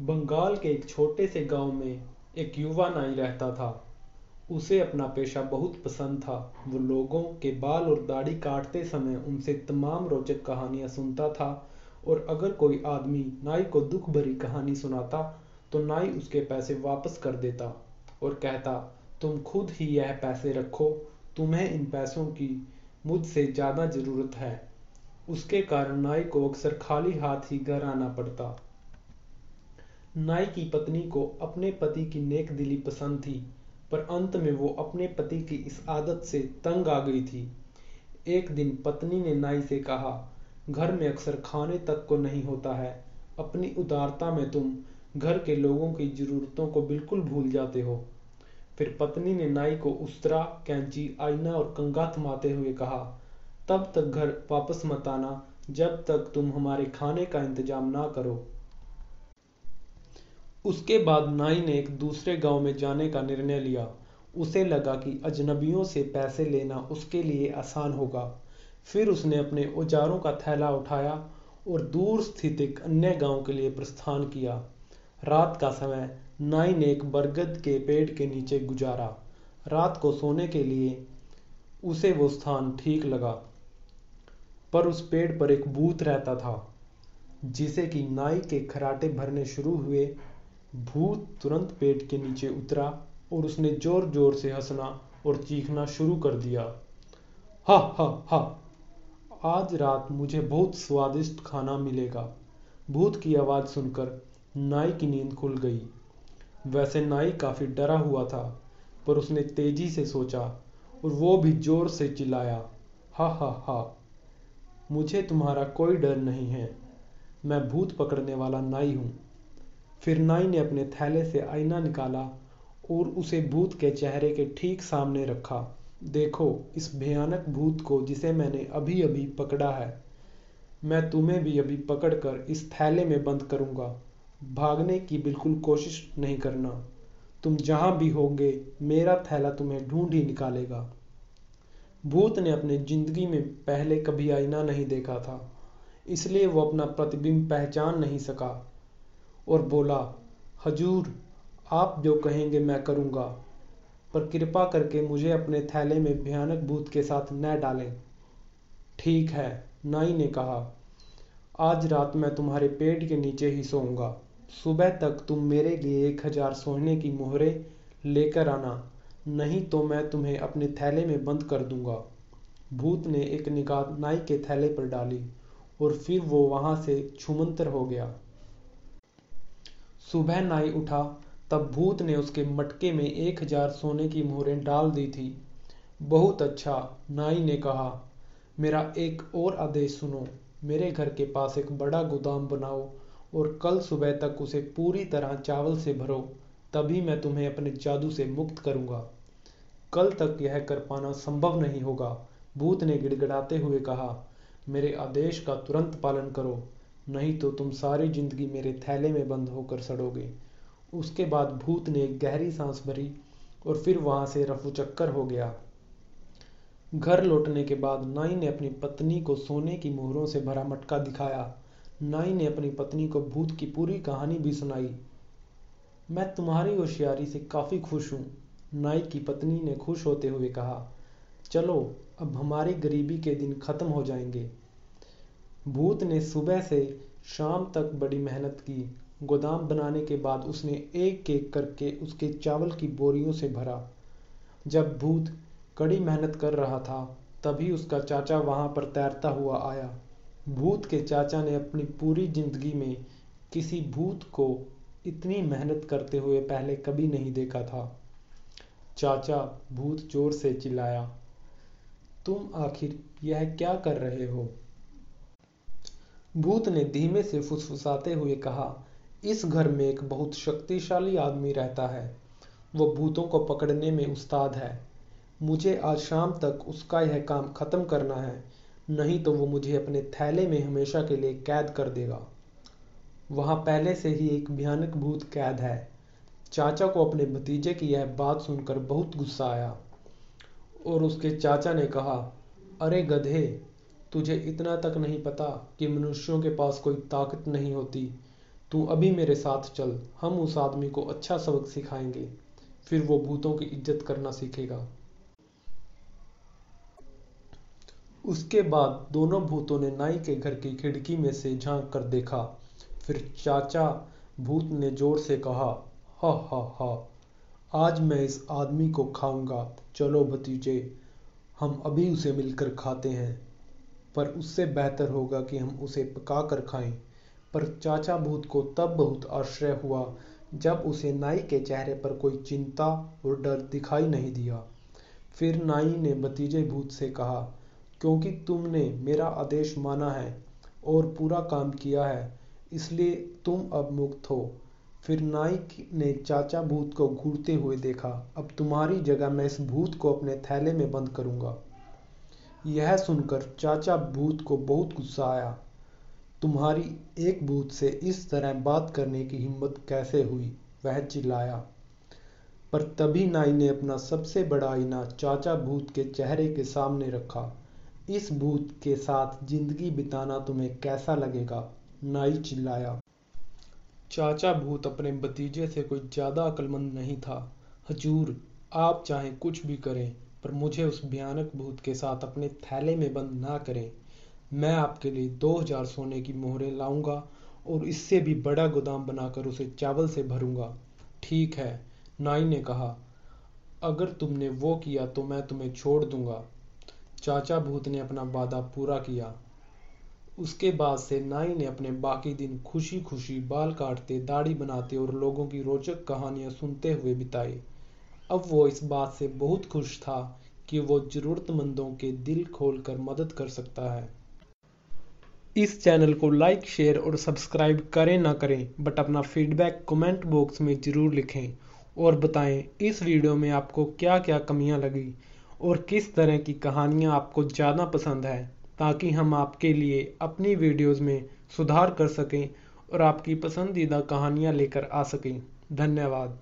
बंगाल के एक छोटे से गाँव में एक युवा नाई रहता था। उसे अपना पेशा बहुत पसंद था। वो लोगों के बाल और दाढ़ी काटते समय उनसे तमाम रोचक कहानियाँ सुनता था और अगर कोई आदमी नाई को दुख भरी कहानी सुनाता तो नाई उसके पैसे वापस कर देता और कहता, तुम खुद ही यह पैसे रखो। तुम्हें इन पैसों की मुझसे ज़्यादा ज़रूरत है। उसके कारण नाई को अक्सर खाली हाथ ही घर आना पड़ता। नाई की पत्नी को अपने पति की नेक दिली पसंद थी, पर अंत में वो अपने पति की इस आदत से तंग आ गई थी। एक दिन पत्नी ने नाई से कहा, घर में अक्सर खाने तक को नहीं होता है। अपनी उदारता में तुम घर के लोगों की ज़रूरतों को बिल्कुल भूल जाते हो। फिर पत्नी ने नाई को उस्तरा, कैंची, आईना और कंगा थमाते हुए कहा, तब तक घर वापस मत आना, जब तक तुम हमारे खाने का इंतज़ाम ना करो। उसके बाद नाई ने एक दूसरे गाँव में जाने का निर्णय लिया। उसे लगा कि अजनबियों से पैसे लेना उसके लिए आसान होगा। फिर उसने अपने औजारों का थैला उठाया और दूर स्थित एक अन्य गाँव के लिए प्रस्थान किया। रात का समय, नाई ने एक बरगद के पेड़ के नीचे गुजारा। रात को सोने के लिए उसे वो स्थान ठीक लगा, पर उस पेड़ पर एक भूत रहता था, जिसे कि नाई के खराटे भरने शुरू हुए भूत तुरंत पेड़ के नीचे उतरा और उसने ज़ोर ज़ोर से हंसना और चीखना शुरू कर दिया। हा हा हा। आज रात मुझे बहुत स्वादिष्ट खाना मिलेगा। भूत की आवाज़ सुनकर नाई की नींद खुल गई। वैसे नाई काफ़ी डरा हुआ था, पर उसने तेज़ी से सोचा और वो भी ज़ोर से चिल्लाया, हा हा हा। मुझे तुम्हारा कोई डर नहीं है। मैं भूत पकड़ने वाला नाई हूँ। फिर नाई ने अपने थैले से आईना निकाला और उसे भूत के चेहरे के ठीक सामने रखा। देखो, इस भयानक भूत को जिसे मैंने अभी अभी पकड़ा है, मैं तुम्हें भी अभी पकड़कर इस थैले में बंद करूँगा। भागने की बिल्कुल कोशिश नहीं करना। तुम जहाँ भी होगे, मेरा थैला तुम्हें ढूंढ ही निकालेगा। भूत ने अपने ज़िंदगी में पहले कभी आईना नहीं देखा था, इसलिए वो अपना प्रतिबिंब पहचान नहीं सका। और बोला, हजूर, आप जो कहेंगे मैं करूँगा, पर कृपा करके मुझे अपने थैले में भयानक भूत के साथ न डालें। ठीक है, नाई ने कहा, आज रात मैं तुम्हारे पेट के नीचे ही सोऊँगा। सुबह तक तुम मेरे लिए एक हज़ार सोने की मोहरें लेकर आना, नहीं तो मैं तुम्हें अपने थैले में बंद कर दूँगा। भूत ने एक निगाह नाई के थैले पर डाली और फिर वो वहाँ से छुमंतर हो गया। सुबह नाई उठा, तब भूत ने उसके मटके में एक हज़ार सोने की मोहरें डाल दी थी। बहुत अच्छा नाई ने कहा। मेरा एक और आदेश सुनो। मेरे घर के पास एक बड़ा गोदाम बनाओ और कल सुबह तक उसे पूरी तरह चावल से भरो, तभी मैं तुम्हें अपने जादू से मुक्त करूँगा। कल तक यह कर पाना संभव नहीं होगा, भूत ने गिड़गिड़ाते हुए कहा। मेरे आदेश का तुरंत पालन करो। नहीं तो तुम सारी ज़िंदगी मेरे थैले में बंद होकर सड़ोगे। उसके बाद भूत ने गहरी सांस भरी और फिर वहाँ से रफू चक्कर हो गया। घर लौटने के बाद नाई ने अपनी पत्नी को सोने की मोहरों से भरा मटका दिखाया। नाई ने अपनी पत्नी को भूत की पूरी कहानी भी सुनाई। मैं तुम्हारी होशियारी से काफ़ी खुश हूँ, नाई की पत्नी ने खुश होते हुए कहा। चलो, अब हमारी गरीबी के दिन ख़त्म हो जाएँगे। भूत ने सुबह से शाम तक बड़ी मेहनत की। गोदाम बनाने के बाद उसने एक एक करके उसके चावल की बोरियों से भरा। जब भूत कड़ी मेहनत कर रहा था, तभी उसका चाचा वहाँ पर तैरता हुआ आया। भूत के चाचा ने अपनी पूरी ज़िंदगी में किसी भूत को इतनी मेहनत करते हुए पहले कभी नहीं देखा था। चाचा भूत ज़ोर से चिल्लाया, तुम आखिर यह क्या कर रहे हो? भूत ने धीमे से फुसफुसाते हुए कहा, इस घर में एक बहुत शक्तिशाली आदमी रहता है। वो भूतों को पकड़ने में उस्ताद है। मुझे आज शाम तक उसका यह काम खत्म करना है। नहीं तो वो मुझे अपने थैले में हमेशा के लिए कैद कर देगा। वहाँ पहले से ही एक भयानक भूत कैद है। चाचा को अपने भतीजे की यह बात सुनकर बहुत गुस्सा आया और उसके चाचा ने कहा, अरे गधे तुझे इतना तक नहीं पता कि मनुष्यों के पास कोई ताकत नहीं होती। तू अभी मेरे साथ चल, हम उस आदमी को अच्छा सबक सिखाएँगे, फिर वो भूतों की इज़्ज़त करना सीखेगा। उसके बाद दोनों भूतों ने नाई के घर की खिड़की में से झाँक कर देखा। फिर चाचा भूत ने ज़ोर से कहा, हा हा हा, आज मैं इस आदमी को खाऊँगा। चलो भतीजे, हम अभी उसे मिलकर खाते हैं। पर उससे बेहतर होगा कि हम उसे पका कर खाएँ। पर चाचा भूत को तब बहुत आश्चर्य हुआ, जब उसे नाई के चेहरे पर कोई चिंता और डर दिखाई नहीं दिया। फिर नाई ने भतीजे भूत से कहा, क्योंकि तुमने मेरा आदेश माना है और पूरा काम किया है, इसलिए तुम अब मुक्त हो। फिर नाई ने चाचा भूत को घूरते हुए देखा, अब तुम्हारी जगह मैं इस भूत को अपने थैले में बंद करूँगा। यह सुनकर चाचा भूत को बहुत गुस्सा आया। तुम्हारी एक भूत से इस तरह बात करने की हिम्मत कैसे हुई? वह चिल्लाया। पर तभी नाई ने अपना सबसे बड़ा आईना चाचा भूत के चेहरे के सामने रखा। इस भूत के साथ ज़िंदगी बिताना तुम्हें कैसा लगेगा? नाई चिल्लाया। चाचा भूत अपने भतीजे से कोई ज़्यादा अक्लमंद नहीं था। हजूर, आप चाहे कुछ भी करें पर मुझे उस भयानक भूत के साथ अपने थैले में बंद ना करें। मैं आपके लिए दो हज़ार सोने की मोहरें लाऊँगा और इससे भी बड़ा गोदाम बनाकर उसे चावल से भरूँगा। ठीक है, नाई ने कहा। अगर तुमने वो किया तो मैं तुम्हें छोड़ दूँगा। चाचा भूत ने अपना वादा पूरा किया। उसके बाद से नाई ने अपने बाकी दिन खुशी खुशी बाल काटते, दाढ़ी बनाते और लोगों की रोचक कहानियाँ सुनते हुए बिताए। अब वो इस बात से बहुत खुश था कि वो जरूरतमंदों के दिल खोलकर मदद कर सकता है। इस चैनल को लाइक, शेयर और सब्सक्राइब करें ना करें, बट अपना फीडबैक कमेंट बॉक्स में ज़रूर लिखें और बताएँ इस वीडियो में आपको क्या क्या कमियाँ लगी और किस तरह की कहानियाँ आपको ज़्यादा पसंद है, ताकि हम आपके लिए अपनी वीडियोस में सुधार कर सकें और आपकी पसंदीदा कहानियाँ लेकर आ सकें। धन्यवाद।